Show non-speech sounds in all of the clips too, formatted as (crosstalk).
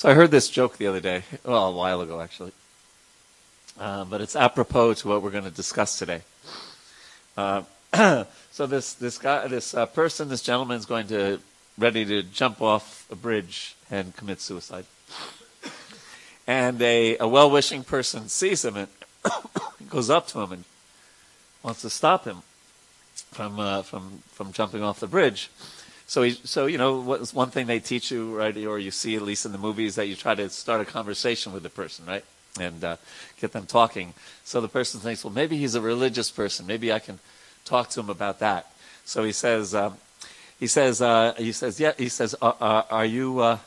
So I heard this joke the other day, well, a while ago actually, uh, but it's apropos to what we're going to discuss today. Uh, (clears throat) so this this guy, this uh, person, this gentleman is going to ready to jump off a bridge and commit suicide, and a, a well-wishing person sees him and (coughs) goes up to him and wants to stop him from uh, from from jumping off the bridge. So, he, so you know, what's one thing they teach you, right, or you see at least in the movies, that you try to start a conversation with the person, right, and uh, get them talking. So the person thinks, well, maybe he's a religious person. Maybe I can talk to him about that. So he says, um, he says, uh, he says, yeah, he says, uh, uh are you? Uh,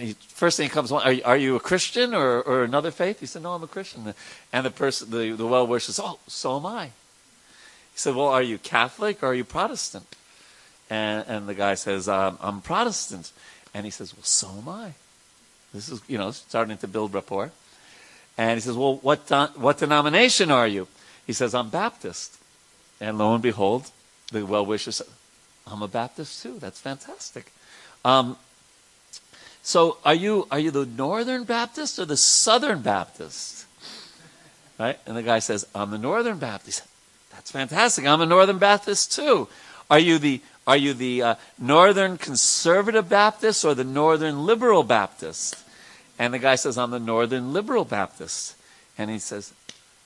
he, first thing comes, are, are you a Christian or, or another faith? He said, no, I'm a Christian. And the person, the, the well wisher says, oh, so am I. He said, well, are you Catholic or are you Protestant? And, and the guy says, um, I'm Protestant. And he says, Well, so am I. This is, you know, starting to build rapport. And he says, Well, what, what denomination are you? He says, I'm Baptist. And lo and behold, the well wisher says, I'm a Baptist too. That's fantastic. Um, so are you are you the Northern Baptist or the Southern Baptist? Right? And the guy says, I'm the Northern Baptist. That's fantastic. I'm a Northern Baptist too. Are you the are you the uh, Northern Conservative Baptist or the Northern Liberal Baptist? And the guy says, I'm the Northern Liberal Baptist. And he says,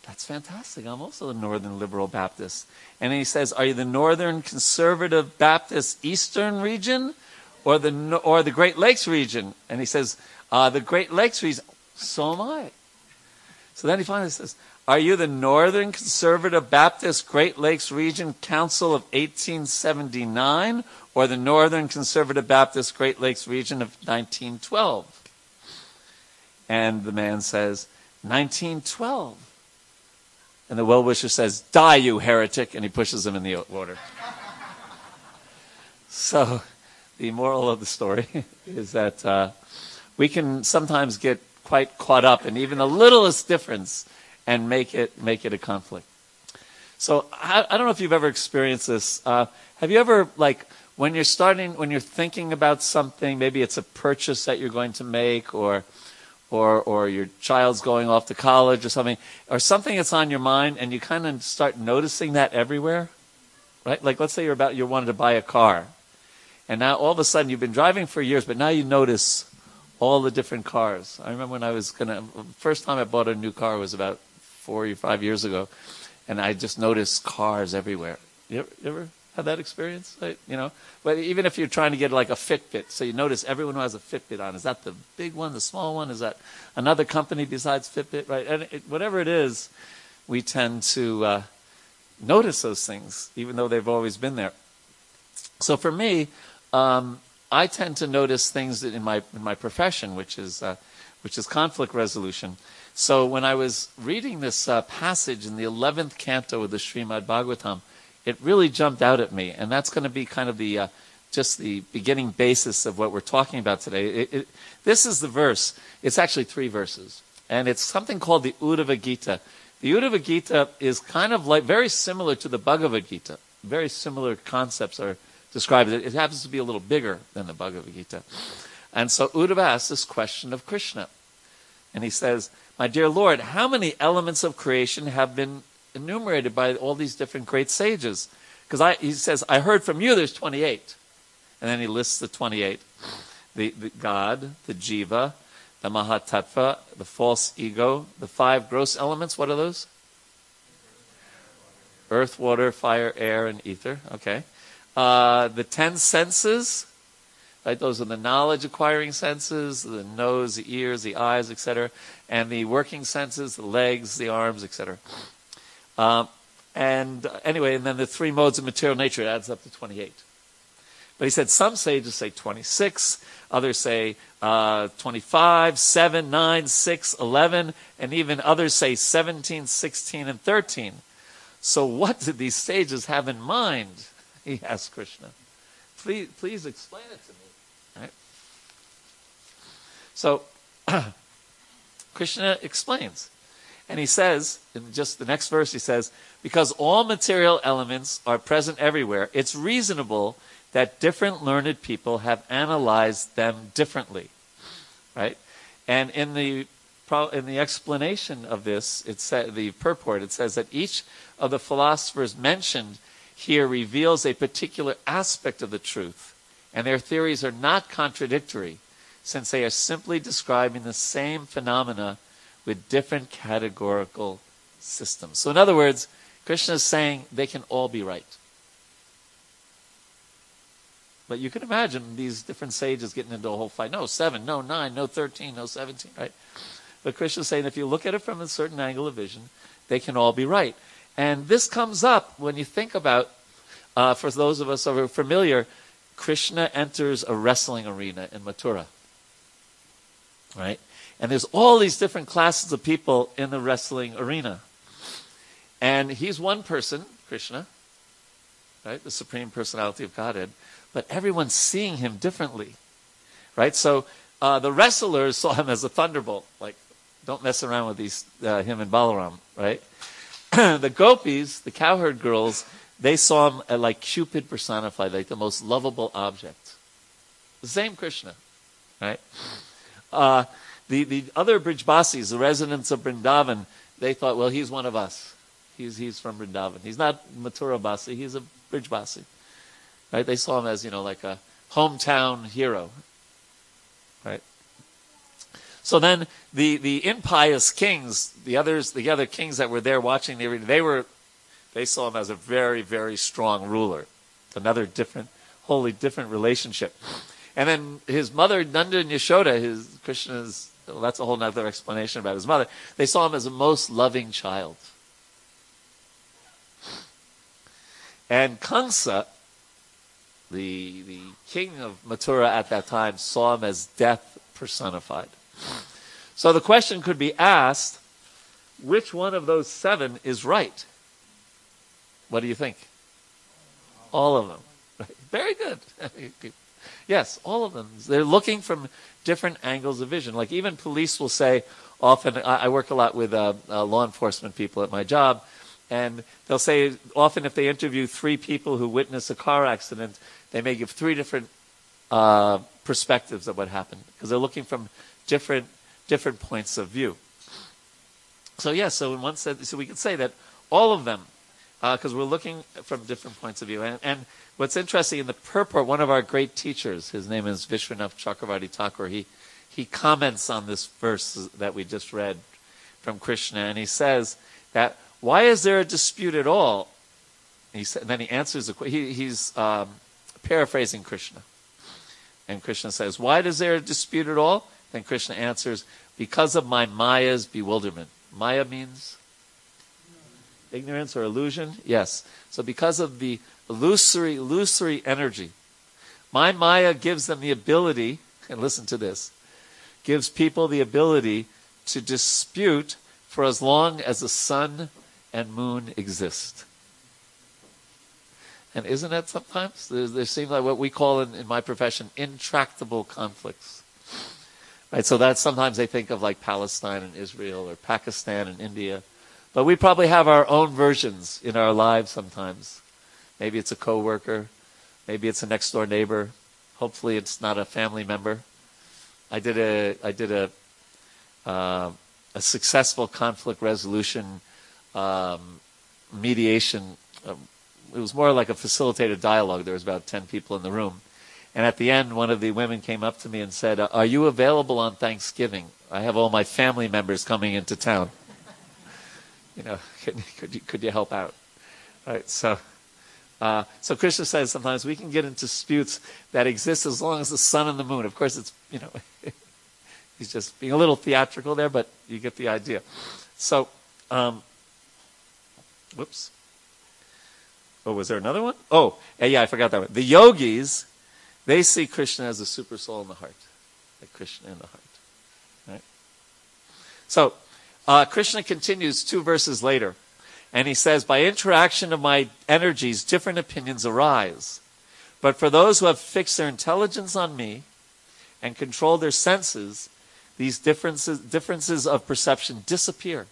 That's fantastic. I'm also the Northern Liberal Baptist. And he says, Are you the Northern Conservative Baptist Eastern region or the, or the Great Lakes region? And he says, uh, The Great Lakes region. So am I. So then he finally says, are you the Northern Conservative Baptist Great Lakes Region Council of 1879 or the Northern Conservative Baptist Great Lakes Region of 1912? And the man says, 1912. And the well wisher says, Die, you heretic. And he pushes him in the water. (laughs) so, the moral of the story (laughs) is that uh, we can sometimes get quite caught up in even the littlest difference and make it make it a conflict. So I, I don't know if you've ever experienced this. Uh, have you ever like when you're starting when you're thinking about something, maybe it's a purchase that you're going to make, or or or your child's going off to college or something, or something that's on your mind, and you kind of start noticing that everywhere, right? Like let's say you're about you wanted to buy a car, and now all of a sudden you've been driving for years, but now you notice all the different cars. I remember when I was gonna first time I bought a new car was about four or five years ago, and I just noticed cars everywhere. You ever, you ever had that experience? Like, you know, but even if you're trying to get like a Fitbit, so you notice everyone who has a Fitbit on, is that the big one, the small one? Is that another company besides Fitbit? Right? And it, whatever it is, we tend to uh, notice those things, even though they've always been there. So for me, um, I tend to notice things in my in my profession, which is uh, which is conflict resolution. So when I was reading this uh, passage in the 11th canto of the Srimad Bhagavatam, it really jumped out at me. And that's going to be kind of the, uh, just the beginning basis of what we're talking about today. It, it, this is the verse. It's actually three verses. And it's something called the Uddhava Gita. The Uddhava Gita is kind of like, very similar to the Bhagavad Gita. Very similar concepts are described. It, it happens to be a little bigger than the Bhagavad Gita. And so Uddhava asks this question of Krishna. And he says, My dear Lord, how many elements of creation have been enumerated by all these different great sages? Because he says, I heard from you there's 28. And then he lists the 28 the, the God, the Jiva, the Mahatattva, the false ego, the five gross elements. What are those? Earth, water, fire, air, and ether. Okay. Uh, the ten senses, Right? Those are the knowledge acquiring senses, the nose, the ears, the eyes, etc., and the working senses, the legs, the arms, etc. Um, and uh, anyway, and then the three modes of material nature adds up to 28. But he said some sages say 26, others say uh, 25, 7, 9, 6, 11, and even others say 17, 16, and 13. So what did these sages have in mind? (laughs) He asked Krishna. Please, please explain it to me. So (clears throat) Krishna explains. And he says, in just the next verse, he says, because all material elements are present everywhere, it's reasonable that different learned people have analyzed them differently. Right? And in the in the explanation of this, it said the purport, it says that each of the philosophers mentioned here reveals a particular aspect of the truth, and their theories are not contradictory, since they are simply describing the same phenomena with different categorical systems. So, in other words, Krishna is saying they can all be right. But you can imagine these different sages getting into a whole fight. No, seven, no, nine, no, 13, no, 17, right? But Krishna is saying if you look at it from a certain angle of vision, they can all be right. And this comes up when you think about, uh, for those of us who are familiar, Krishna enters a wrestling arena in Mathura. Right? And there's all these different classes of people in the wrestling arena. And he's one person, Krishna, right? The supreme personality of Godhead. But everyone's seeing him differently. Right? So uh, the wrestlers saw him as a thunderbolt. Like, don't mess around with these, uh, him and Balaram, right? (clears throat) the gopis, the cowherd girls, they saw him like Cupid personified, like the most lovable object. The same Krishna, right? Uh, the, the other Brijbasis, the residents of Vrindavan, they thought, well, he's one of us. He's, he's from Vrindavan. He's not Mathura Basi, he's a Brijbasi. Right? They saw him as, you know, like a hometown hero. Right? So then the, the impious kings, the others, the other kings that were there watching the they were, they saw him as a very, very strong ruler. Another different, wholly different relationship. And then his mother, Nanda and Yashoda, his Krishna's well, that's a whole other explanation about his mother. They saw him as a most loving child. And Kansa, the, the king of Mathura at that time, saw him as death personified. So the question could be asked which one of those seven is right? What do you think? All of them. (laughs) Very good. (laughs) yes, all of them. They're looking from different angles of vision. Like even police will say often, I, I work a lot with uh, uh, law enforcement people at my job, and they'll say often if they interview three people who witness a car accident, they may give three different uh, perspectives of what happened because they're looking from different different points of view. So yes, yeah, so in one sense, so we could say that all of them, because uh, we're looking from different points of view, and, and What's interesting in the purport, one of our great teachers, his name is Vishwanath Chakravarti Thakur, he, he comments on this verse that we just read from Krishna, and he says that why is there a dispute at all? He said, and then he answers the he, he's um, paraphrasing Krishna, and Krishna says, "Why is there a dispute at all?" Then Krishna answers, "Because of my Maya's bewilderment." Maya means ignorance or illusion. Yes. So because of the illusory, illusory energy. My Maya gives them the ability, (laughs) and listen to this, gives people the ability to dispute for as long as the sun and moon exist. And isn't that sometimes? There, there seems like what we call in, in my profession intractable conflicts. Right, so that sometimes they think of like Palestine and Israel or Pakistan and India. But we probably have our own versions in our lives sometimes. Maybe it's a coworker. Maybe it's a next door neighbor. Hopefully, it's not a family member. I did a I did a uh, a successful conflict resolution um, mediation. Um, it was more like a facilitated dialogue. There was about ten people in the room, and at the end, one of the women came up to me and said, "Are you available on Thanksgiving? I have all my family members coming into town. You know, (laughs) could, could you could you help out?" Right, so. Uh, so Krishna says sometimes we can get into disputes that exist as long as the sun and the moon. Of course, it's you know (laughs) he's just being a little theatrical there, but you get the idea. So, um, whoops. Oh, was there another one? Oh, yeah, I forgot that one. The yogis, They see Krishna as a super soul in the heart, like Krishna in the heart. Right? So, uh, Krishna continues two verses later, and he says, By interaction of my energies, different opinions arise. But for those who have fixed their intelligence on me and control their senses, these differences, differences of perception disappear.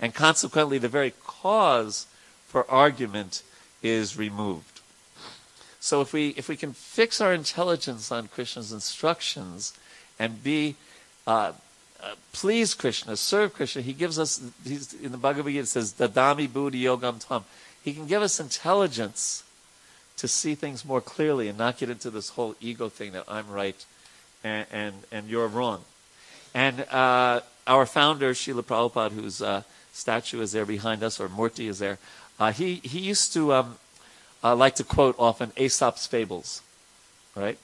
And consequently, the very cause for argument is removed. So if we if we can fix our intelligence on Krishna's instructions and be uh, uh, please Krishna, serve Krishna, he gives us he's, in the Bhagavad Gita it says dadami buddhi yogam tam. He can give us intelligence to see things more clearly and not get into this whole ego thing that I'm right and and, and you're wrong. And uh, our founder, Srila Prabhupada, whose uh, statue is there behind us, or Murti is there, uh, he, he used to um, uh, like to quote often Aesop's fables, right?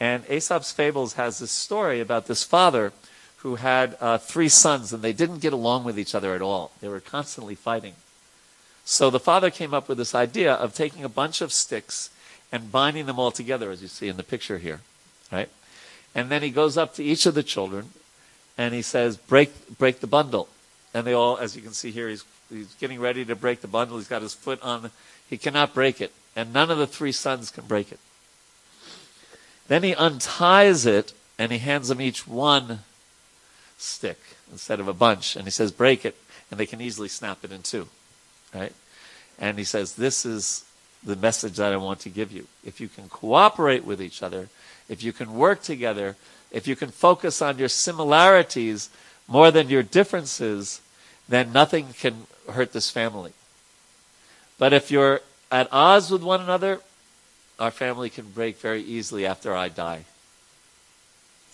And Aesop's fables has this story about this father who had uh, three sons, and they didn't get along with each other at all. They were constantly fighting. So the father came up with this idea of taking a bunch of sticks and binding them all together, as you see in the picture here, right? And then he goes up to each of the children and he says, "Break, break the bundle." And they all, as you can see here, he's he's getting ready to break the bundle. He's got his foot on. He cannot break it and none of the three sons can break it. Then he unties it and he hands them each one stick instead of a bunch. And he says, break it. And they can easily snap it in two. Right? And he says, this is the message that I want to give you. If you can cooperate with each other, if you can work together, if you can focus on your similarities more than your differences, then nothing can hurt this family. But if you're at odds with one another, our family can break very easily after I die.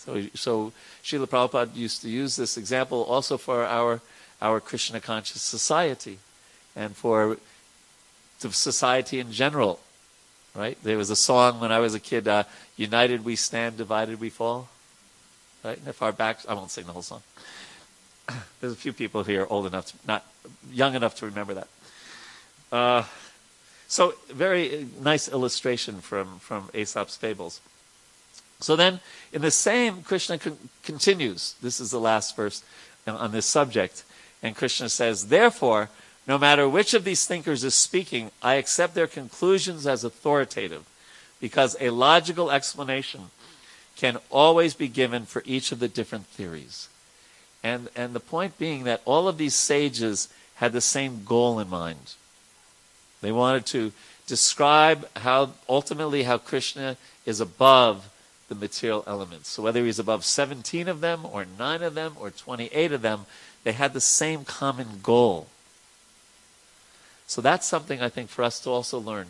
So, so Srila Prabhupada used to use this example also for our, our Krishna conscious society and for the society in general. Right? There was a song when I was a kid, uh, United we stand, divided we fall. Right? And if our backs, I won't sing the whole song. (coughs) There's a few people here old enough, to, not young enough to remember that. Uh, so, very nice illustration from, from Aesop's fables. So then, in the same, Krishna con- continues. This is the last verse uh, on this subject. And Krishna says, Therefore, no matter which of these thinkers is speaking, I accept their conclusions as authoritative, because a logical explanation can always be given for each of the different theories. And, and the point being that all of these sages had the same goal in mind. They wanted to describe how ultimately how Krishna is above the material elements. So whether he's above 17 of them or 9 of them or 28 of them, they had the same common goal. So that's something I think for us to also learn.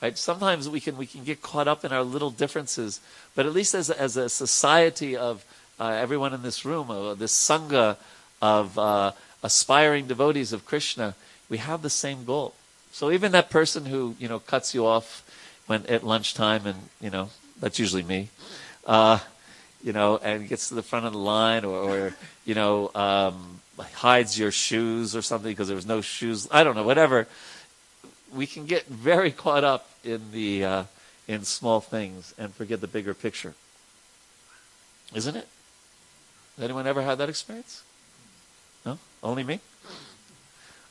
Right? Sometimes we can we can get caught up in our little differences, but at least as a, as a society of uh, everyone in this room, uh, this sangha of uh, aspiring devotees of Krishna, we have the same goal. So even that person who you know cuts you off when at lunchtime, and you know that's usually me, uh, you know, and gets to the front of the line, or, or you know um, hides your shoes or something because there was no shoes. I don't know, whatever. We can get very caught up in the uh, in small things and forget the bigger picture, isn't it? Has anyone ever had that experience? No, only me.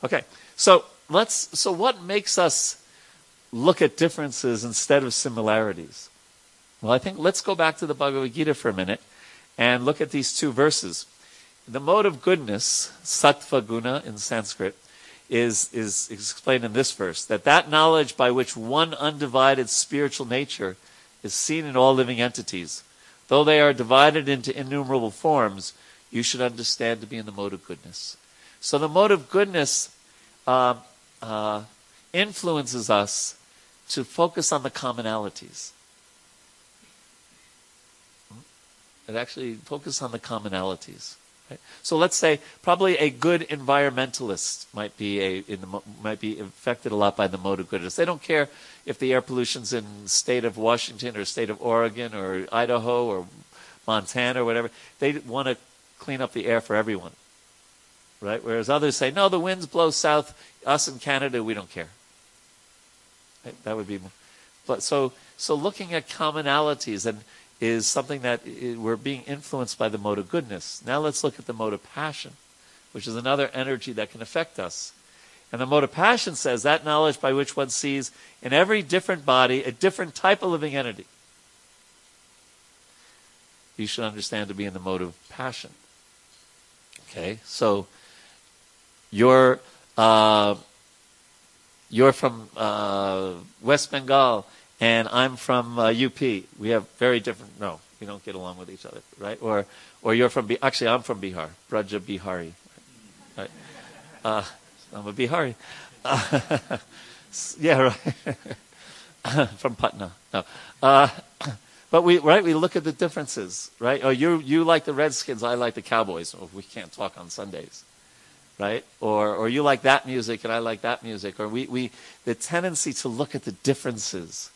Okay, so let's so what makes us look at differences instead of similarities? Well, I think let's go back to the Bhagavad Gita for a minute and look at these two verses. The mode of goodness, sattva guna in Sanskrit, is, is explained in this verse that that knowledge by which one undivided spiritual nature is seen in all living entities, though they are divided into innumerable forms, you should understand to be in the mode of goodness. So the mode of goodness uh, uh, influences us to focus on the commonalities. It actually focus on the commonalities. Right? So let's say probably a good environmentalist might be a the, might be affected a lot by the mode of goodness. They don't care if the air pollution's in state of Washington or state of Oregon or Idaho or Montana or whatever. They want to clean up the air for everyone right? Whereas others say, no, the winds blow south. Us in Canada, we don't care. Right? That would be but so so looking at commonalities and is something that we're being influenced by the mode of goodness. Now let's look at the mode of passion, which is another energy that can affect us. And the mode of passion says that knowledge by which one sees in every different body a different type of living entity. You should understand to be in the mode of passion. Okay, so you're uh, you're from uh, West Bengal and I'm from uh, UP. We have very different. No, we don't get along with each other, right? Or or you're from. Actually, I'm from Bihar, Braja Bihari. Right? Uh, I'm a Bihari. Uh, (laughs) yeah, right. (laughs) from Patna. No. Uh, but we right we look at the differences, right? Oh, you you like the Redskins, I like the Cowboys. Oh, we can't talk on Sundays, right? Or or you like that music and I like that music. Or we we the tendency to look at the differences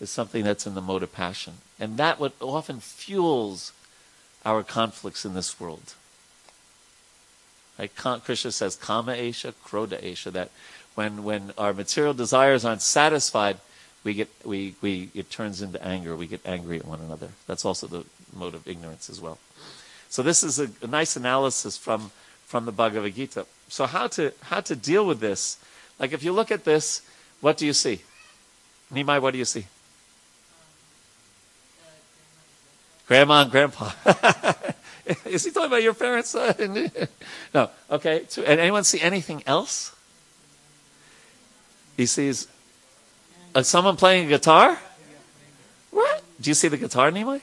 is something that's in the mode of passion, and that what often fuels our conflicts in this world. Right? Krishna says, "Kama esha, krodha esha," that when when our material desires aren't satisfied we get we, we it turns into anger. We get angry at one another. That's also the mode of ignorance as well. So this is a, a nice analysis from from the Bhagavad Gita. So how to how to deal with this? Like if you look at this, what do you see? Nimai, what do you see? Grandma and grandpa. (laughs) Is he talking about your parents? (laughs) no. Okay. And anyone see anything else? He sees uh, someone playing a guitar? What? Do you see the guitar, Nimai?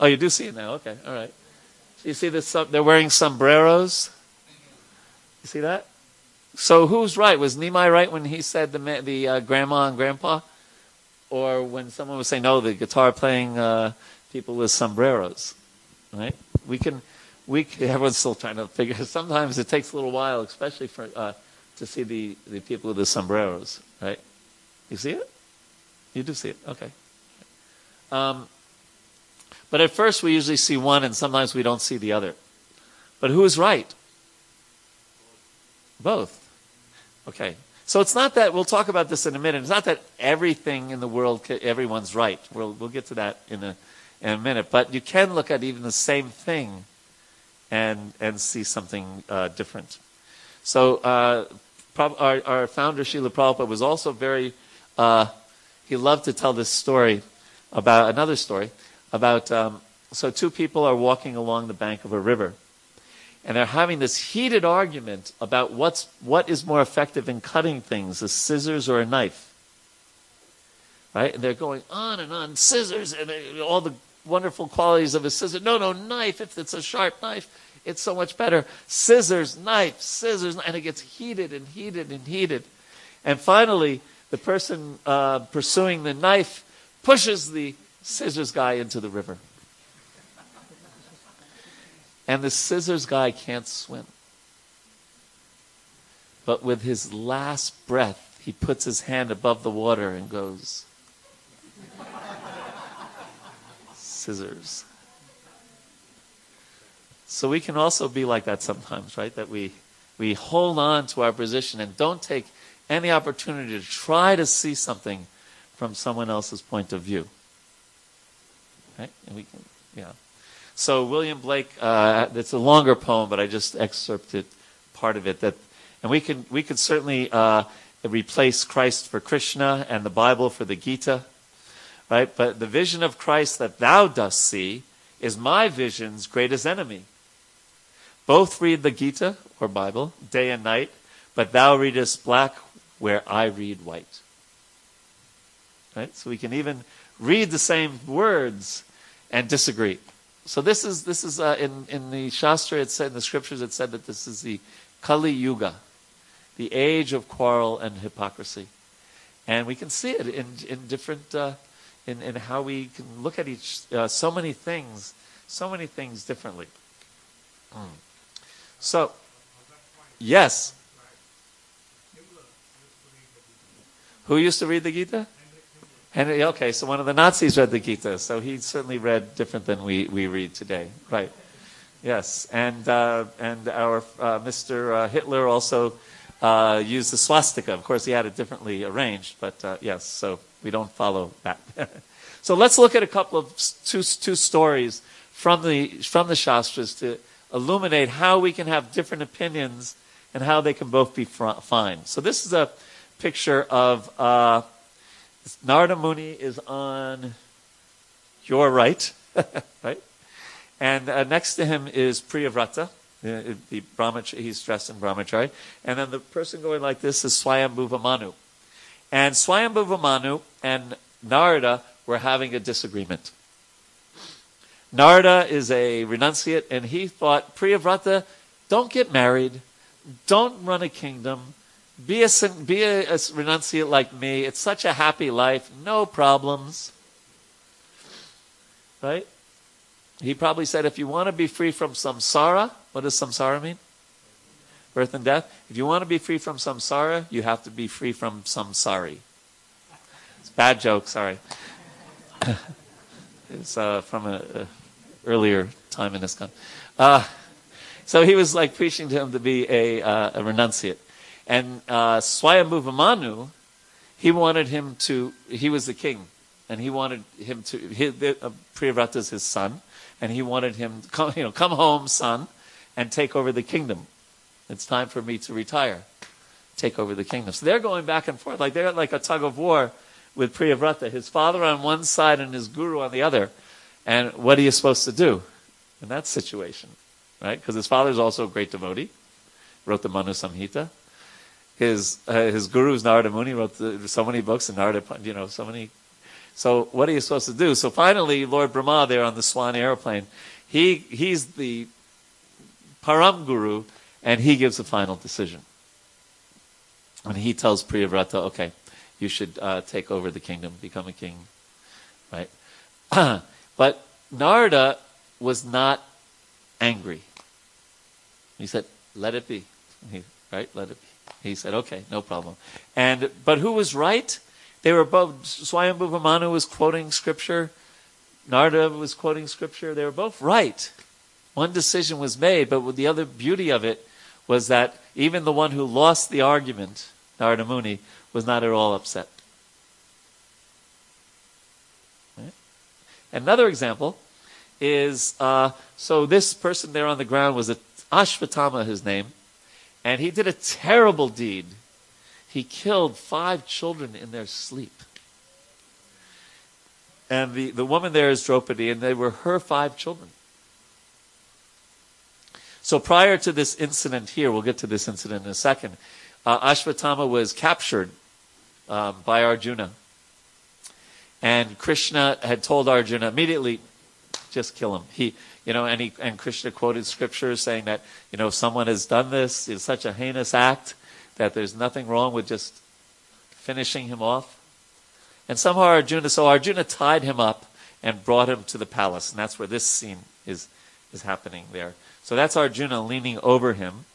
Oh, you do see it now. Okay, all right. So you see this? They're wearing sombreros. You see that? So who's right? Was Nimai right when he said the the uh, grandma and grandpa, or when someone was saying no, the guitar playing uh, people with sombreros? Right? We can. We everyone's still trying to figure. (laughs) Sometimes it takes a little while, especially for uh, to see the the people with the sombreros. Right? You see it? You do see it. Okay. Um, but at first, we usually see one, and sometimes we don't see the other. But who is right? Both. Okay. So it's not that we'll talk about this in a minute. It's not that everything in the world, everyone's right. We'll we'll get to that in a in a minute. But you can look at even the same thing, and and see something uh, different. So uh, our, our founder Srila Prabhupada was also very uh, he loved to tell this story about another story about um, so two people are walking along the bank of a river and they're having this heated argument about what's what is more effective in cutting things a scissors or a knife right and they're going on and on scissors and all the wonderful qualities of a scissor no no knife if it's a sharp knife it's so much better scissors knife scissors and it gets heated and heated and heated and finally the person uh, pursuing the knife pushes the scissors guy into the river. And the scissors guy can't swim. But with his last breath, he puts his hand above the water and goes, Scissors. So we can also be like that sometimes, right? That we, we hold on to our position and don't take any opportunity to try to see something from someone else's point of view. Right? And we can, yeah. So William Blake, uh, it's a longer poem, but I just excerpted part of it. That, and we can we could certainly uh, replace Christ for Krishna and the Bible for the Gita, right? But the vision of Christ that thou dost see is my vision's greatest enemy. Both read the Gita or Bible day and night, but thou readest black where I read white. Right? So we can even read the same words and disagree. So this is this is uh, in in the Shastra. It said in the scriptures. It said that this is the Kali Yuga, the age of quarrel and hypocrisy, and we can see it in in different uh, in in how we can look at each uh, so many things, so many things differently. Mm. So, yes. Who used to read the Gita? Henry, okay, so one of the Nazis read the Gita, so he certainly read different than we, we read today, right? Yes, and uh, and our uh, Mr. Uh, Hitler also uh, used the swastika. Of course, he had it differently arranged, but uh, yes. So We don't follow that. (laughs) so let's look at a couple of two, two stories from the, from the Shastras to illuminate how we can have different opinions and how they can both be fr- fine. So this is a picture of uh, Narada Muni is on your right, (laughs) right? And uh, next to him is Priyavrata, the, the brahmachari, he's dressed in brahmachari. And then the person going like this is Swayambhuva Manu. And Swayambhuva Manu and Narada were having a disagreement. Narada is a renunciate, and he thought, Priyavrata, don't get married, don't run a kingdom, be a, be a, a renunciate like me. It's such a happy life, no problems. Right? He probably said, if you want to be free from samsara, what does samsara mean? Birth and death. If you want to be free from samsara, you have to be free from samsari. It's a bad joke, sorry. (laughs) it's uh, from an earlier time in this country. Uh, so he was like preaching to him to be a, uh, a renunciate. And uh, Swayambhuva he wanted him to, he was the king, and he wanted him to, he, uh, Priyavrata is his son, and he wanted him, to come, you know, come home, son, and take over the kingdom. It's time for me to retire, take over the kingdom. So they're going back and forth, like they're like a tug of war with Priyavrata, his father on one side and his guru on the other. And what are you supposed to do in that situation? Right? Because his father is also a great devotee, wrote the Manu Samhita. His uh, his guru is Narada Muni, wrote the, so many books, and Narada, you know, so many. So what are you supposed to do? So finally, Lord Brahma, there on the Swan airplane, he he's the Param Guru, and he gives the final decision. And he tells Priyavrata, okay, you should uh, take over the kingdom, become a king, right? (clears throat) but Narada was not angry. He said, "Let it be." He, right? Let it be. He said, "Okay, no problem." And but who was right? They were both. Swayambhuva Manu was quoting scripture. Narada was quoting scripture. They were both right. One decision was made, but the other beauty of it was that even the one who lost the argument, Narada Muni, was not at all upset. Right? Another example is uh, so this person there on the ground was a, Ashvatthama, his name, and he did a terrible deed. He killed five children in their sleep. And the, the woman there is Draupadi, and they were her five children. So prior to this incident here, we'll get to this incident in a second, uh, was captured um, by Arjuna. And Krishna had told Arjuna immediately, just kill him. He, you know, and he, and Krishna quoted scriptures saying that, you know, someone has done this, it's such a heinous act that there's nothing wrong with just finishing him off. And somehow Arjuna, so Arjuna tied him up and brought him to the palace, and that's where this scene is is happening there. So that's Arjuna leaning over him,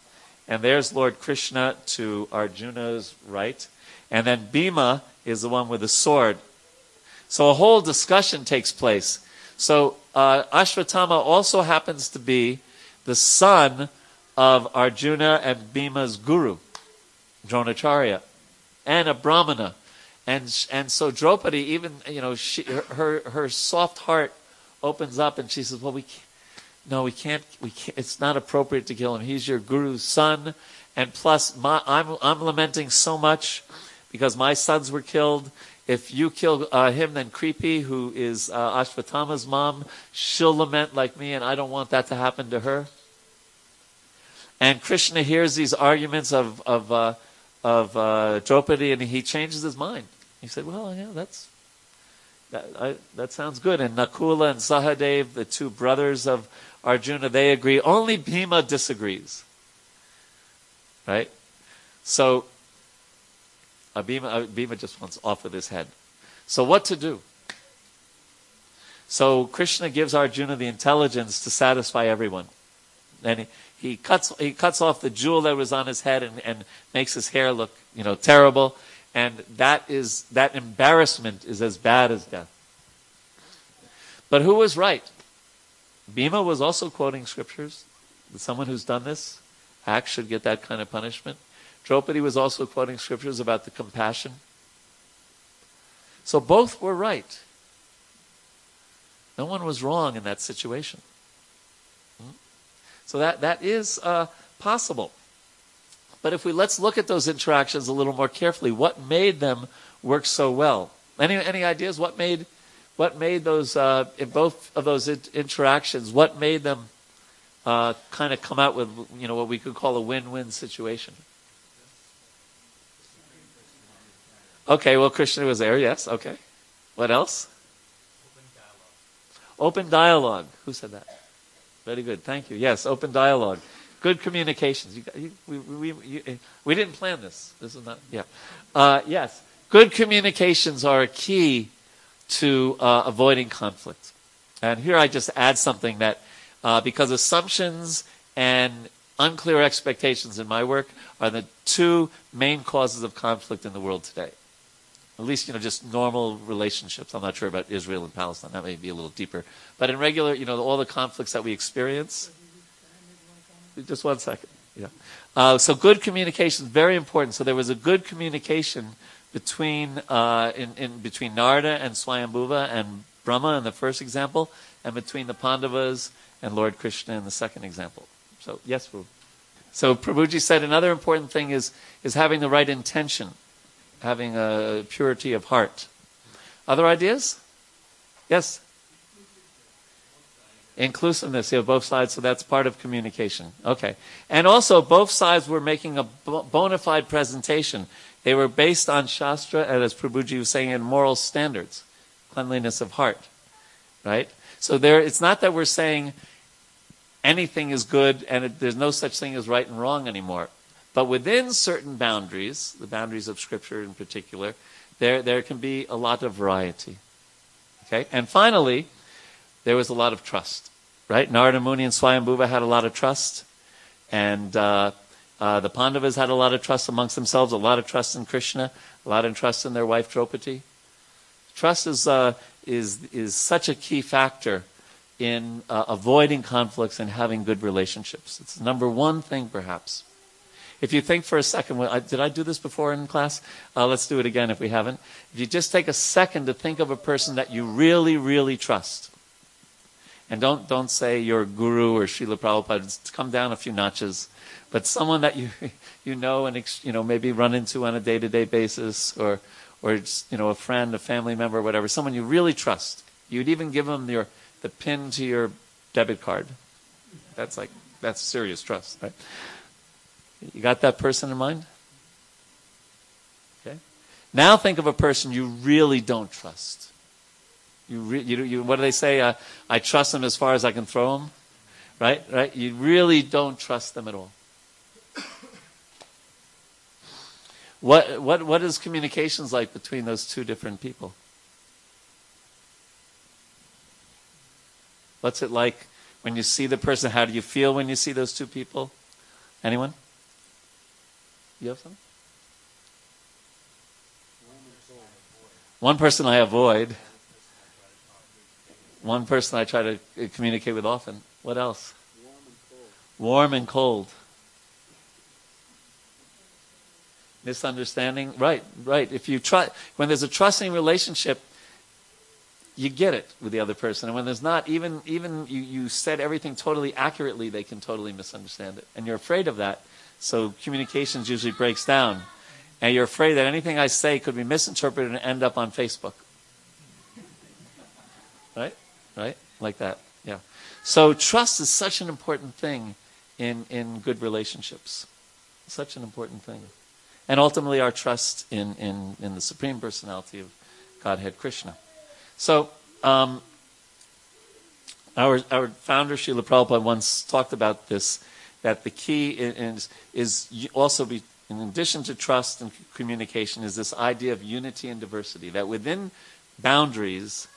and there's Lord Krishna to Arjuna's right, and then Bhima is the one with the sword. So a whole discussion takes place. So uh, Ashvatthama also happens to be the son of Arjuna and Bhima's guru, Dronacharya, and a brahmana. And, and so Draupadi, even, you know, she, her, her soft heart opens up and she says, well, we can't, no, we can't, we can't, it's not appropriate to kill him. He's your guru's son. And plus, my, I'm, I'm lamenting so much because my sons were killed. If you kill uh, him, then Kripi, who is uh, Ashvatthama's mom, she'll lament like me, and I don't want that to happen to her. And Krishna hears these arguments of of uh, of uh, Draupadi, and he changes his mind. He said, "Well, yeah, that's that, I, that sounds good." And Nakula and Sahadev, the two brothers of Arjuna, they agree. Only Bhima disagrees. Right? So Abhima just wants off with his head. So what to do? So Krishna gives Arjuna the intelligence to satisfy everyone. And he, he cuts he cuts off the jewel that was on his head and, and makes his hair look, you know, terrible. And that is that embarrassment is as bad as death. But who was right? Bhima was also quoting scriptures. Someone who's done this act should get that kind of punishment. Draupadi was also quoting scriptures about the compassion. So both were right. No one was wrong in that situation. Hmm? So that, that is uh, possible. But if we let's look at those interactions a little more carefully, what made them work so well? Any any ideas what made what made those uh, in both of those interactions? What made them uh, kind of come out with you know what we could call a win-win situation? Okay, well, Krishna was there. Yes. Okay. What else? Open dialogue. Open dialogue. Who said that? Very good. Thank you. Yes, open dialogue. Good communications. You, you, we, we, you, we didn't plan this. This is not, yeah. Uh, yes. Good communications are a key to uh, avoiding conflict. And here I just add something that, uh, because assumptions and unclear expectations in my work are the two main causes of conflict in the world today. At least, you know, just normal relationships. I'm not sure about Israel and Palestine. That may be a little deeper. But in regular, you know, all the conflicts that we experience, just one second. Yeah. Uh, so good communication is very important. So there was a good communication between uh, in, in between Narada and Swayambhuva and Brahma in the first example, and between the Pandavas and Lord Krishna in the second example. So yes, Prabhu. So Prabhuji said another important thing is is having the right intention, having a purity of heart. Other ideas? Yes. Inclusiveness, yeah, both sides, so that's part of communication. Okay. And also, both sides were making a bona fide presentation. They were based on Shastra, and as Prabhuji was saying, in moral standards, cleanliness of heart. Right? So there, it's not that we're saying anything is good and it, there's no such thing as right and wrong anymore. But within certain boundaries, the boundaries of Scripture in particular, there, there can be a lot of variety. Okay? And finally, there was a lot of trust, right? Narada Muni and Swayambhuva had a lot of trust, and uh, uh, the Pandavas had a lot of trust amongst themselves, a lot of trust in Krishna, a lot of trust in their wife Draupadi. Trust is uh, is is such a key factor in uh, avoiding conflicts and having good relationships. It's the number one thing, perhaps. If you think for a second, well, did I do this before in class? Uh, let's do it again if we haven't. If you just take a second to think of a person that you really, really trust, and don't, don't say your guru or Srila Prabhupada, come down a few notches. But someone that you, (laughs) you know and you know, maybe run into on a day to day basis or, or you know, a friend, a family member, whatever, someone you really trust. You'd even give them your, the pin to your debit card. That's like, that's serious trust, right? You got that person in mind? Okay. Now think of a person you really don't trust. You, re, you, you, what do they say? Uh, I trust them as far as I can throw them. Right? Right? You really don't trust them at all. What, what, what is communications like between those two different people? What's it like when you see the person? How do you feel when you see those two people? Anyone? You have some? One person I avoid. One person I try to uh, communicate with often. What else? Warm and cold. Warm and cold. Misunderstanding. Right, right. If you try, when there's a trusting relationship, you get it with the other person. And when there's not, even even you, you said everything totally accurately, they can totally misunderstand it. And you're afraid of that. So communications usually breaks down. And you're afraid that anything I say could be misinterpreted and end up on Facebook. Right? right? Like that. Yeah. So trust is such an important thing in, in good relationships. Such an important thing. And ultimately our trust in, in, in the Supreme Personality of Godhead Krishna. So um, our, our founder, Srila Prabhupada, once talked about this, that the key is, is also be, in addition to trust and communication, is this idea of unity and diversity, that within boundaries,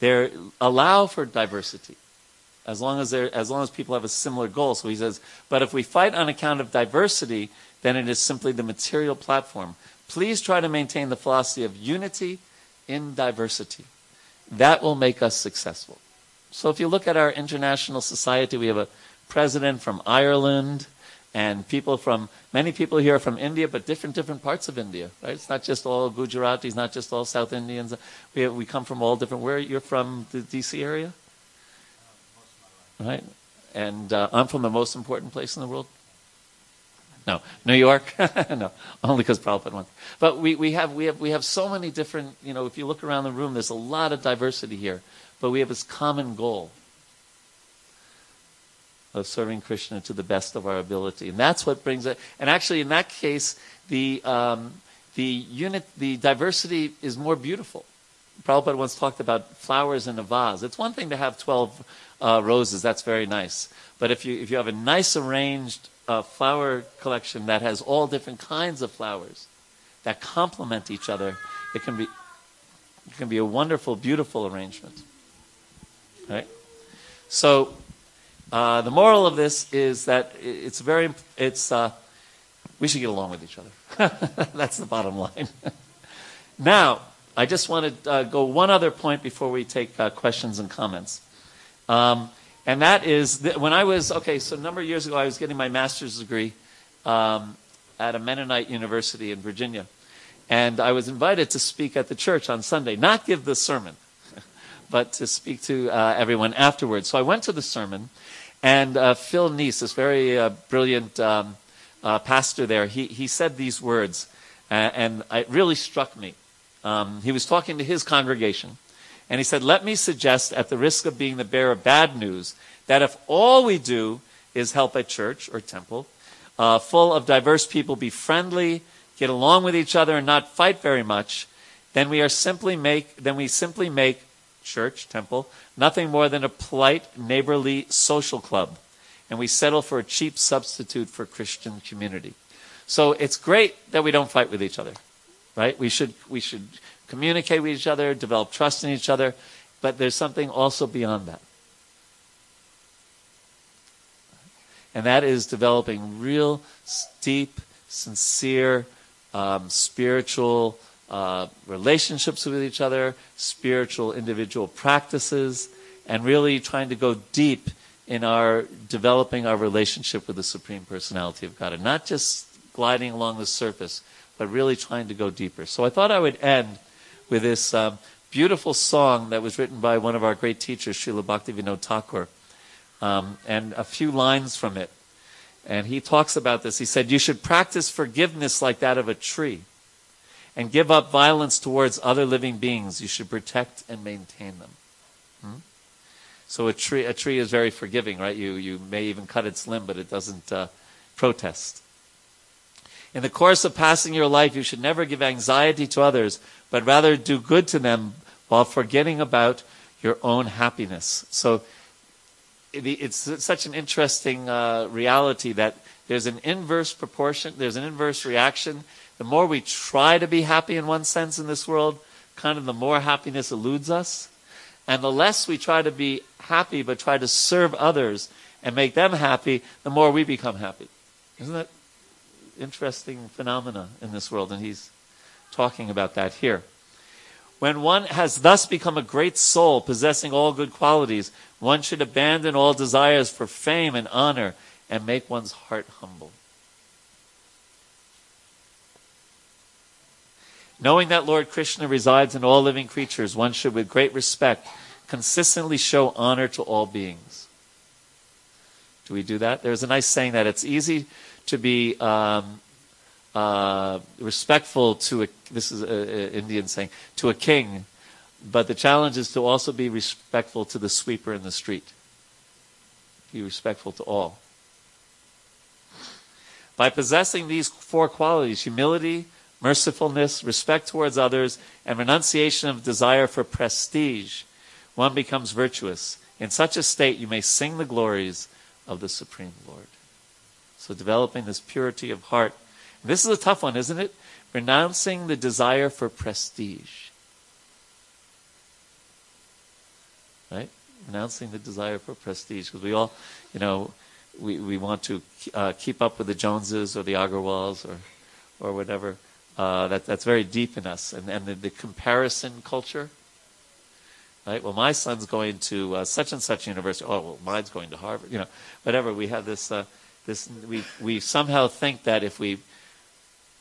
they allow for diversity as long as as long as people have a similar goal. So he says, but if we fight on account of diversity, then it is simply the material platform. Please try to maintain the philosophy of unity in diversity. That will make us successful. So if you look at our international society, we have a president from Ireland, and people from many people here from India, but different different parts of India. Right? It's not just all Gujaratis, not just all South Indians. We have, we come from all different. Where you're from, the D.C. area, right? And uh, I'm from the most important place in the world. No, New York. (laughs) no, only because Prabhupada went. But we, we have we have we have so many different. You know, if you look around the room, there's a lot of diversity here. But we have this common goal of serving Krishna to the best of our ability, and that's what brings it. And actually, in that case, the um, the unit, the diversity is more beautiful. Prabhupada once talked about flowers in a vase. It's one thing to have twelve uh, roses; that's very nice. But if you if you have a nice arranged uh, flower collection that has all different kinds of flowers that complement each other, it can be it can be a wonderful, beautiful arrangement. Right? So uh, the moral of this is that it's very it's uh, we should get along with each other. (laughs) That's the bottom line. (laughs) now, I just want to uh, go one other point before we take uh, questions and comments. Um, and that is that when I was, okay, so a number of years ago, I was getting my master's degree um, at a Mennonite university in Virginia. And I was invited to speak at the church on Sunday, not give the sermon, (laughs) but to speak to uh, everyone afterwards. So I went to the sermon, and uh, Phil Kniss, this very uh, brilliant um, uh, pastor there, he, he said these words, and it really struck me. Um, he was talking to his congregation, and he said, Let me suggest, at the risk of being the bearer of bad news, that if all we do is help a church or temple uh, full of diverse people be friendly, get along with each other, and not fight very much, then we are simply make then we simply make church, temple, nothing more than a polite, neighborly social club. And we settle for a cheap substitute for Christian community. So it's great that we don't fight with each other, right? We should, we should communicate with each other, develop trust in each other, but there's something also beyond that. And that is developing real, deep, sincere, um, spiritual uh, relationships with each other, spiritual individual practices, and really trying to go deep in our developing our relationship with the Supreme Personality of God. And not just gliding along the surface, but really trying to go deeper. So I thought I would end with this um, beautiful song that was written by one of our great teachers, Srila Bhaktivinoda Thakur, um, and a few lines from it. And he talks about this. He said, You should practice forgiveness like that of a tree and give up violence towards other living beings. You should protect and maintain them. Hmm? So a tree, a tree is very forgiving, right? You, you may even cut its limb, but it doesn't uh, protest. In the course of passing your life, you should never give anxiety to others, but rather do good to them while forgetting about your own happiness. So it's such an interesting uh, reality that there's an inverse proportion, there's an inverse reaction. The more we try to be happy in one sense in this world, kind of the more happiness eludes us. And the less we try to be happy but try to serve others and make them happy, the more we become happy. Isn't that interesting phenomena in this world, and he's talking about that here. When one has thus become a great soul, possessing all good qualities, one should abandon all desires for fame and honor and make one's heart humble. Knowing that Lord Krishna resides in all living creatures, one should, with great respect, consistently show honor to all beings. Do we do that? There's a nice saying that it's easy to be um, uh, respectful to a, this is an Indian saying, to a king, but the challenge is to also be respectful to the sweeper in the street. Be respectful to all. By possessing these four qualities humility, mercifulness, respect towards others, and renunciation of desire for prestige one becomes virtuous. In such a state, you may sing the glories of the Supreme Lord. So developing this purity of heart. This is a tough one, isn't it? Renouncing the desire for prestige. Right? Renouncing the desire for prestige. Because we all, you know, we, we want to uh, keep up with the Joneses or the Agarwals or, or whatever. Uh, that, that's very deep in us. And, and the, the comparison culture. Right? Well, my son's going to uh, such and such university. Oh, well, mine's going to Harvard. You know, whatever. We have this uh, This we we somehow think that if we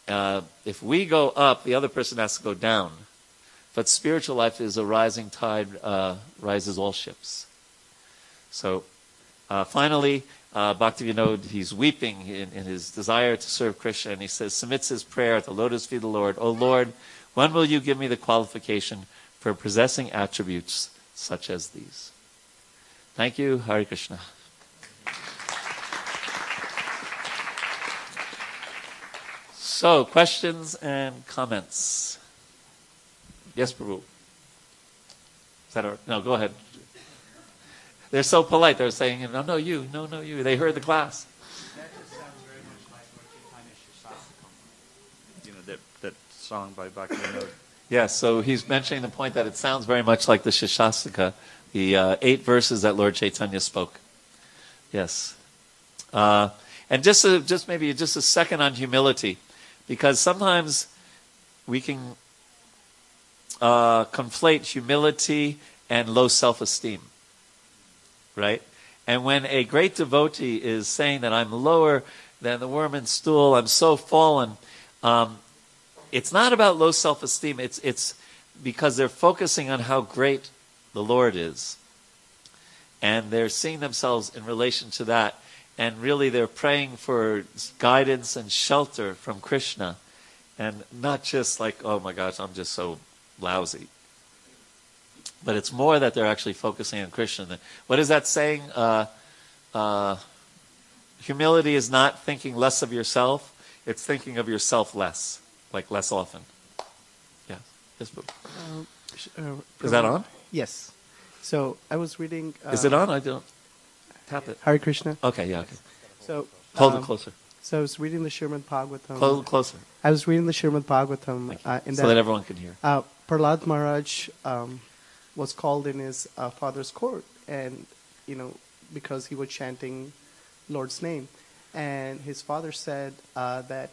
uh, if we go up, the other person has to go down. But spiritual life is a rising tide uh, rises all ships. So uh, finally, uh, Bhaktivinoda, he's weeping in, in, his desire to serve Krishna, and he says, submits his prayer at the lotus feet of the Lord, O Lord, when will you give me the qualification for possessing attributes such as these? Thank you, Hari Krishna. So, questions and comments? Yes, Prabhu. Is that our, no, go ahead. They're so polite. They're saying, no, no, you, no, no, you. They heard the class. That just sounds very much like Chaitanya Shastakam. You know, that, that song by Bhaktivinoda. Yes, so he's mentioning the point that it sounds very much like the Shikshashtakam, the uh, eight verses that Lord Chaitanya spoke. Yes. Uh, and just, a, just maybe just a second on humility, because sometimes we can uh, conflate humility and low self esteem. Right? And when a great devotee is saying that I'm lower than the worm and stool, I'm so fallen, um, it's not about low self esteem. It's, it's because they're focusing on how great the Lord is. And they're seeing themselves in relation to that. And really, they're praying for guidance and shelter from Krishna. And not just like, oh my gosh, I'm just so lousy. But it's more that they're actually focusing on Krishna. What is that saying? Uh, uh, humility is not thinking less of yourself, it's thinking of yourself less, like less often. Yeah. Yes, Uh, uh, is that on? Yes. So I was reading. Uh, Is it on? I don't. Tap it. Hare Krishna. Okay, yeah, okay. So Hold um, it closer. So I was reading the Srimad Bhagavatam. Close, closer. I was reading the Srimad Bhagavatam uh, in so that that everyone can hear. uh, Prahlad Maharaj um, was called in his uh, father's court, and you know because he was chanting Lord's name, and his father said uh, that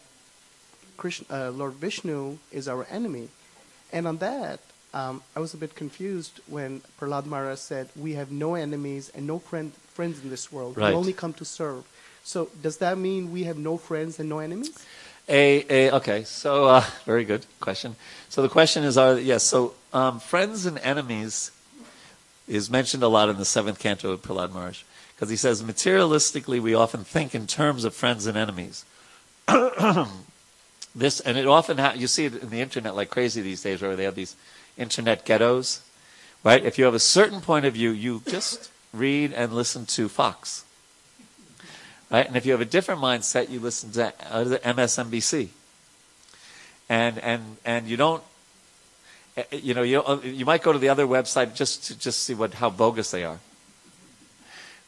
Krishna, uh, Lord Vishnu is our enemy, and on that um, I was a bit confused when Prahlad Maharaj said we have no enemies and no friend, friends in this world. Right. We only come to serve. So does that mean we have no friends and no enemies? A, a okay, so uh, (laughs) very good question. So the question is, are yes? So um, friends and enemies is mentioned a lot in the seventh canto of Prahlad Maharaj because he says materialistically we often think in terms of friends and enemies. (clears throat) this and it often ha- you see it in the internet like crazy these days where they have these internet ghettos, right? If you have a certain point of view, you just read and listen to Fox. Right? And if you have a different mindset, you listen to uh, MSNBC. And and and you don't, uh, you know, you uh, you might go to the other website just to just see what how bogus they are.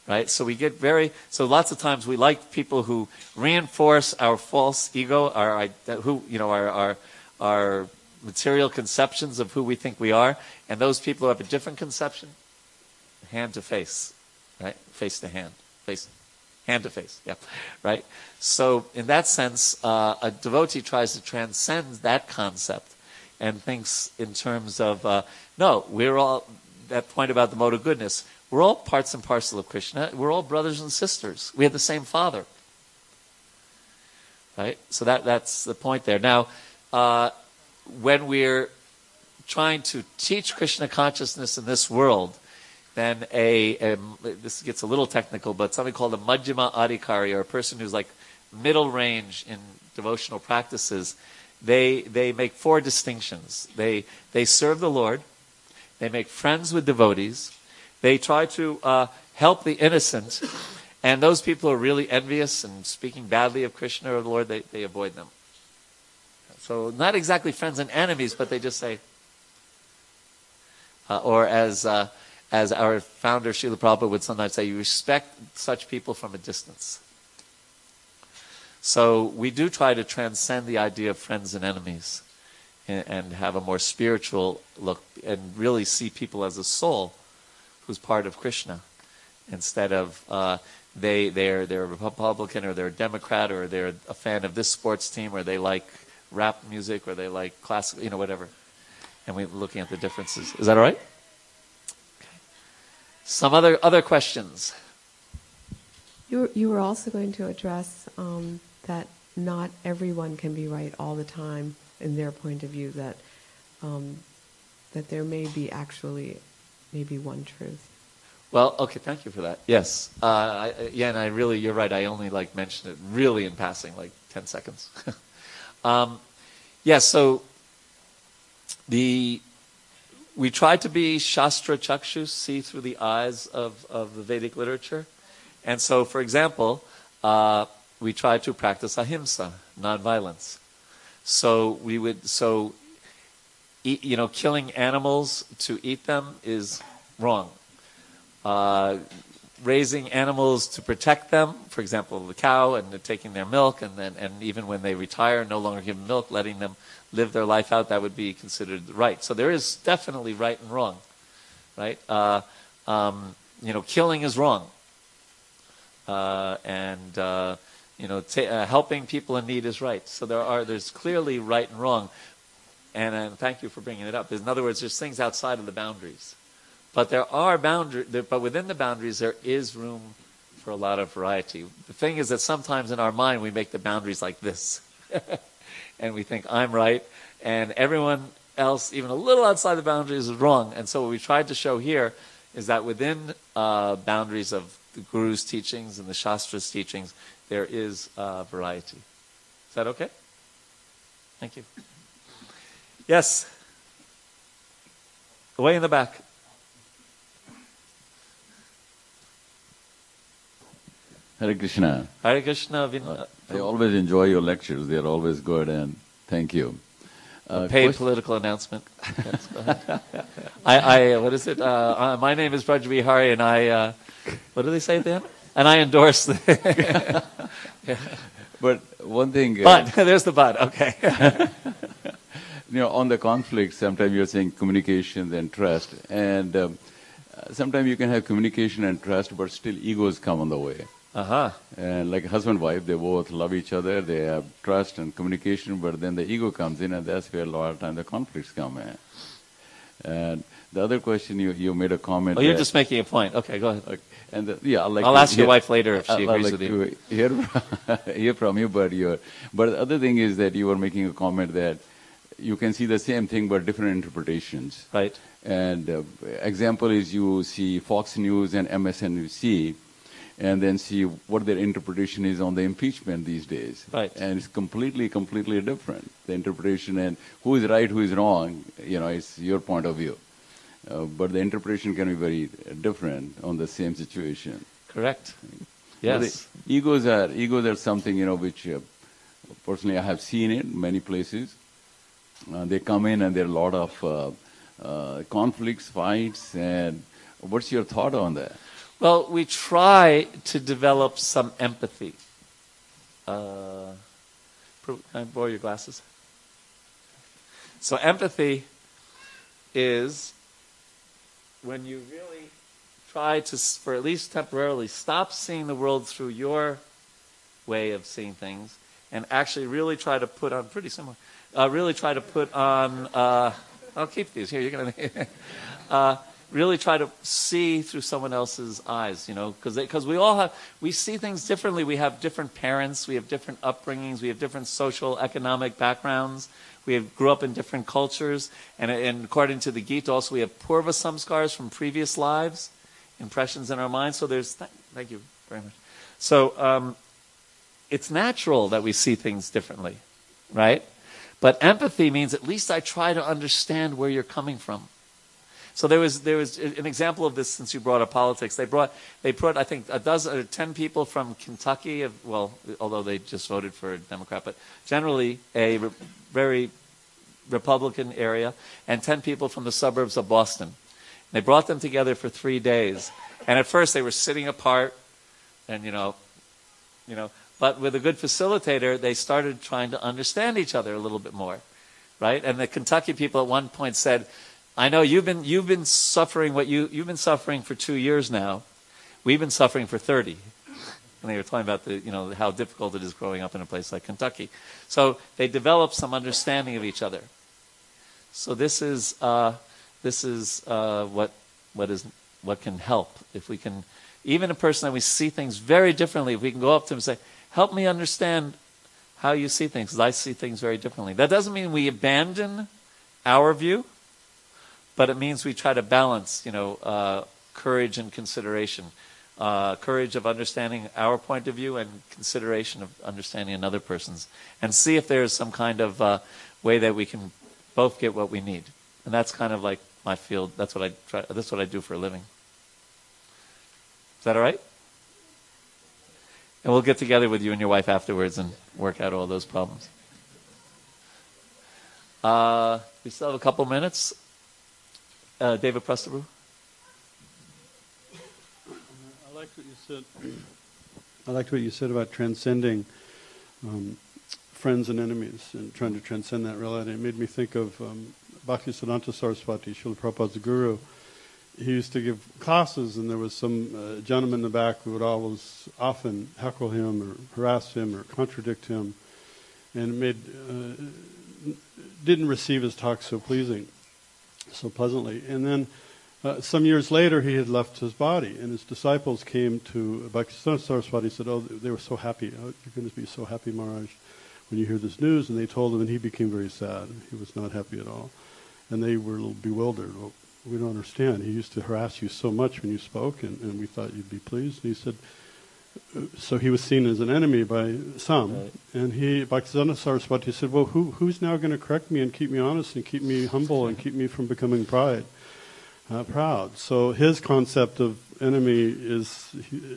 Right? So we get very so lots of times we like people who reinforce our false ego, our who you know our our our material conceptions of who we think we are, and those people who have a different conception, hand to face, right? Face to hand, face hand to face yeah right? So in that sense uh, a devotee tries to transcend that concept and thinks in terms of uh, no we're all that point about the mode of goodness we're all parts and parcel of krishna we're all brothers and sisters we have the same father. Right? So that that's the point there. Now uh, when we're trying to teach krishna consciousness in this world then a, a this gets a little technical, but something called a Madhyama Adhikari, or a person who's like middle range in devotional practices, they they make four distinctions. They they serve the Lord, they make friends with devotees, they try to uh, help the innocent, and those people who are really envious and speaking badly of Krishna or the Lord, they, they avoid them. So not exactly friends and enemies, but they just say, uh, or as uh, as our founder Srila Prabhupada would sometimes say, you respect such people from a distance. So we do try to transcend the idea of friends and enemies and, and have a more spiritual look and really see people as a soul who's part of Krishna instead of uh, they they're they're a Republican or they're a Democrat or they're a fan of this sports team or they like rap music or they like classical, you know, whatever. And we're looking at the differences. Is that all right? Okay. Some other other questions. You were, you were also going to address um, that not everyone can be right all the time in their point of view. That um, that there may be actually maybe one truth. Well, okay, thank you for that. Yes, uh, I, yeah, and I really, you're right. I only like mentioned it really in passing, like ten seconds. (laughs) um, yeah, so the we try to be Shastra Chakshus, see through the eyes of, of the Vedic literature. And so, for example, uh, we try to practice ahimsa, nonviolence. So we would, so, eat, you know, killing animals to eat them is wrong. Uh, raising animals to protect them, for example, the cow and taking their milk, and then and even when they retire, no longer them milk, letting them live their life out, that would be considered right. So there is definitely right and wrong, right? Uh, um, you know, killing is wrong, uh, and uh, you know, t- uh, helping people in need is right. So there are there's clearly right and wrong, and, and thank you for bringing it up. In other words, there's things outside of the boundaries. But there are boundaries, but within the boundaries, there is room for a lot of variety. The thing is that sometimes in our mind, we make the boundaries like this. (laughs) and we think, I'm right, and everyone else, even a little outside the boundaries, is wrong. And so what we tried to show here is that within uh, boundaries of the Guru's teachings and the Shastra's teachings, there is uh, variety. Is that okay? Thank you. Yes. Way in the back. Hare Krishna. Hare Krishna. Vin- uh, I always enjoy your lectures. They are always good, and thank you. Uh, paid question- political announcement. (laughs) I, I, what is it? Uh, uh, my name is Braj Vihari, and I, uh, what do they say then? And I endorse the. yeah. (laughs) But one thing. Uh, but (laughs) there's the but. Okay. you know, on the conflict, sometimes you're saying communication and trust, and um, sometimes you can have communication and trust, but still egos come on the way. Uh-huh. And like husband wife, they both love each other, they have trust and communication, but then the ego comes in, and that's where a lot of times the conflicts come in. And the other question, you, you made a comment. Oh, you're just making a point. Okay, go ahead. Okay. And the, yeah, I'll, like I'll ask hear, your wife later if she I'll, agrees like with you. Hear, (laughs) hear from you, but but the other thing is that you were making a comment that you can see the same thing but different interpretations. Right. And uh, example is you see Fox News and MSNBC and then see what their interpretation is on the impeachment these days. Right. And it's completely, completely different. The interpretation and who is right, who is wrong, you know, it's your point of view. Uh, but the interpretation can be very different on the same situation. Correct. Yes. egos are egos are something you know which uh, personally I have seen it many places. Uh, they come in and there are a lot of uh, uh, conflicts, fights, and what's your thought on that? Well, we try to develop some empathy. Uh, can I borrow your glasses? So, empathy is when you really try to, for at least temporarily, stop seeing the world through your way of seeing things and actually really try to put on, pretty similar, uh, really try to put on, uh, I'll keep these here, you're going (laughs) to, uh, really try to see through someone else's eyes, you know, because because we all have we see things differently. We have different parents, we have different upbringings, we have different social economic backgrounds. We have, grew up in different cultures, and, and according to the Gita, also we have purva samskars from previous lives, impressions in our minds. So there's th- thank you very much. So um, it's natural that we see things differently, right? But empathy means at least I try to understand where you're coming from. So there was there was an example of this since you brought up politics. They brought they brought I think a dozen or ten people from Kentucky. Well, although they just voted for a Democrat, but generally a re- very Republican area, and ten people from the suburbs of Boston. They brought them together for three days, and at first they were sitting apart, and you know, you know. But with a good facilitator, they started trying to understand each other a little bit more, right? And the Kentucky people at one point said I know you've been, you've been suffering what you, you've been suffering for two years now. We've been suffering for 30. And they were talking about the, you know, how difficult it is growing up in a place like Kentucky. So they develop some understanding of each other. So this is, uh, this is uh, what, what is what can help. If we can, even a person that we see things very differently, if we can go up to him and say, "Help me understand how you see things, because I see things very differently." That doesn't mean we abandon our view, but it means we try to balance, you know, uh, courage and consideration. Uh, courage of understanding our point of view and consideration of understanding another person's, and see if there's some kind of uh, way that we can both get what we need. And that's kind of like my field. That's what I try. That's what I do for a living. Is that all right? And we'll get together with you and your wife afterwards and work out all those problems. Uh, we still have a couple minutes. Uh, David Prestable. I liked what you said. I liked what you said about transcending um, friends and enemies and trying to transcend that reality. It made me think of um, Bhaktisiddhanta Saraswati, Srila Prabhupada's guru. He used to give classes, and there was some uh, gentleman in the back who would always often heckle him or harass him or contradict him, and made uh, didn't receive his talk so pleasing, so pleasantly. And then uh, some years later, he had left his body, and his disciples came to Bhaktisiddhanta Saraswati and said, "Oh, they were so happy. Oh, you're going to be so happy, Maharaj, when you hear this news." And they told him, and he became very sad. He was not happy at all, and they were a little bewildered. Well, we don't understand. He used to harass you so much when you spoke, and, and we thought you'd be pleased. And he said, so he was seen as an enemy by some. Right. And he, Bhaktisiddhanta Saraswati said, well, who, who's now going to correct me and keep me honest and keep me humble and keep me from becoming pride, uh, proud? So his concept of enemy is,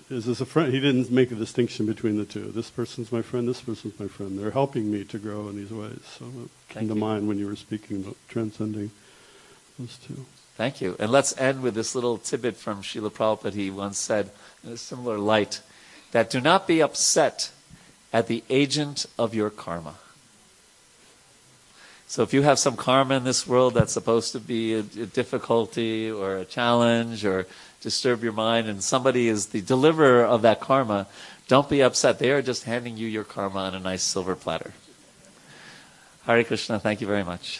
is as a friend. He didn't make a distinction between the two. This person's my friend, this person's my friend. They're helping me to grow in these ways. So it came Thank to you. mind when you were speaking about transcending those two. Thank you. And let's end with this little tidbit from Srila Prabhupada. He once said, in a similar light, that do not be upset at the agent of your karma. So if you have some karma in this world that's supposed to be a, a difficulty or a challenge or disturb your mind, and somebody is the deliverer of that karma, don't be upset. They are just handing you your karma on a nice silver platter. Hare Krishna. Thank you very much.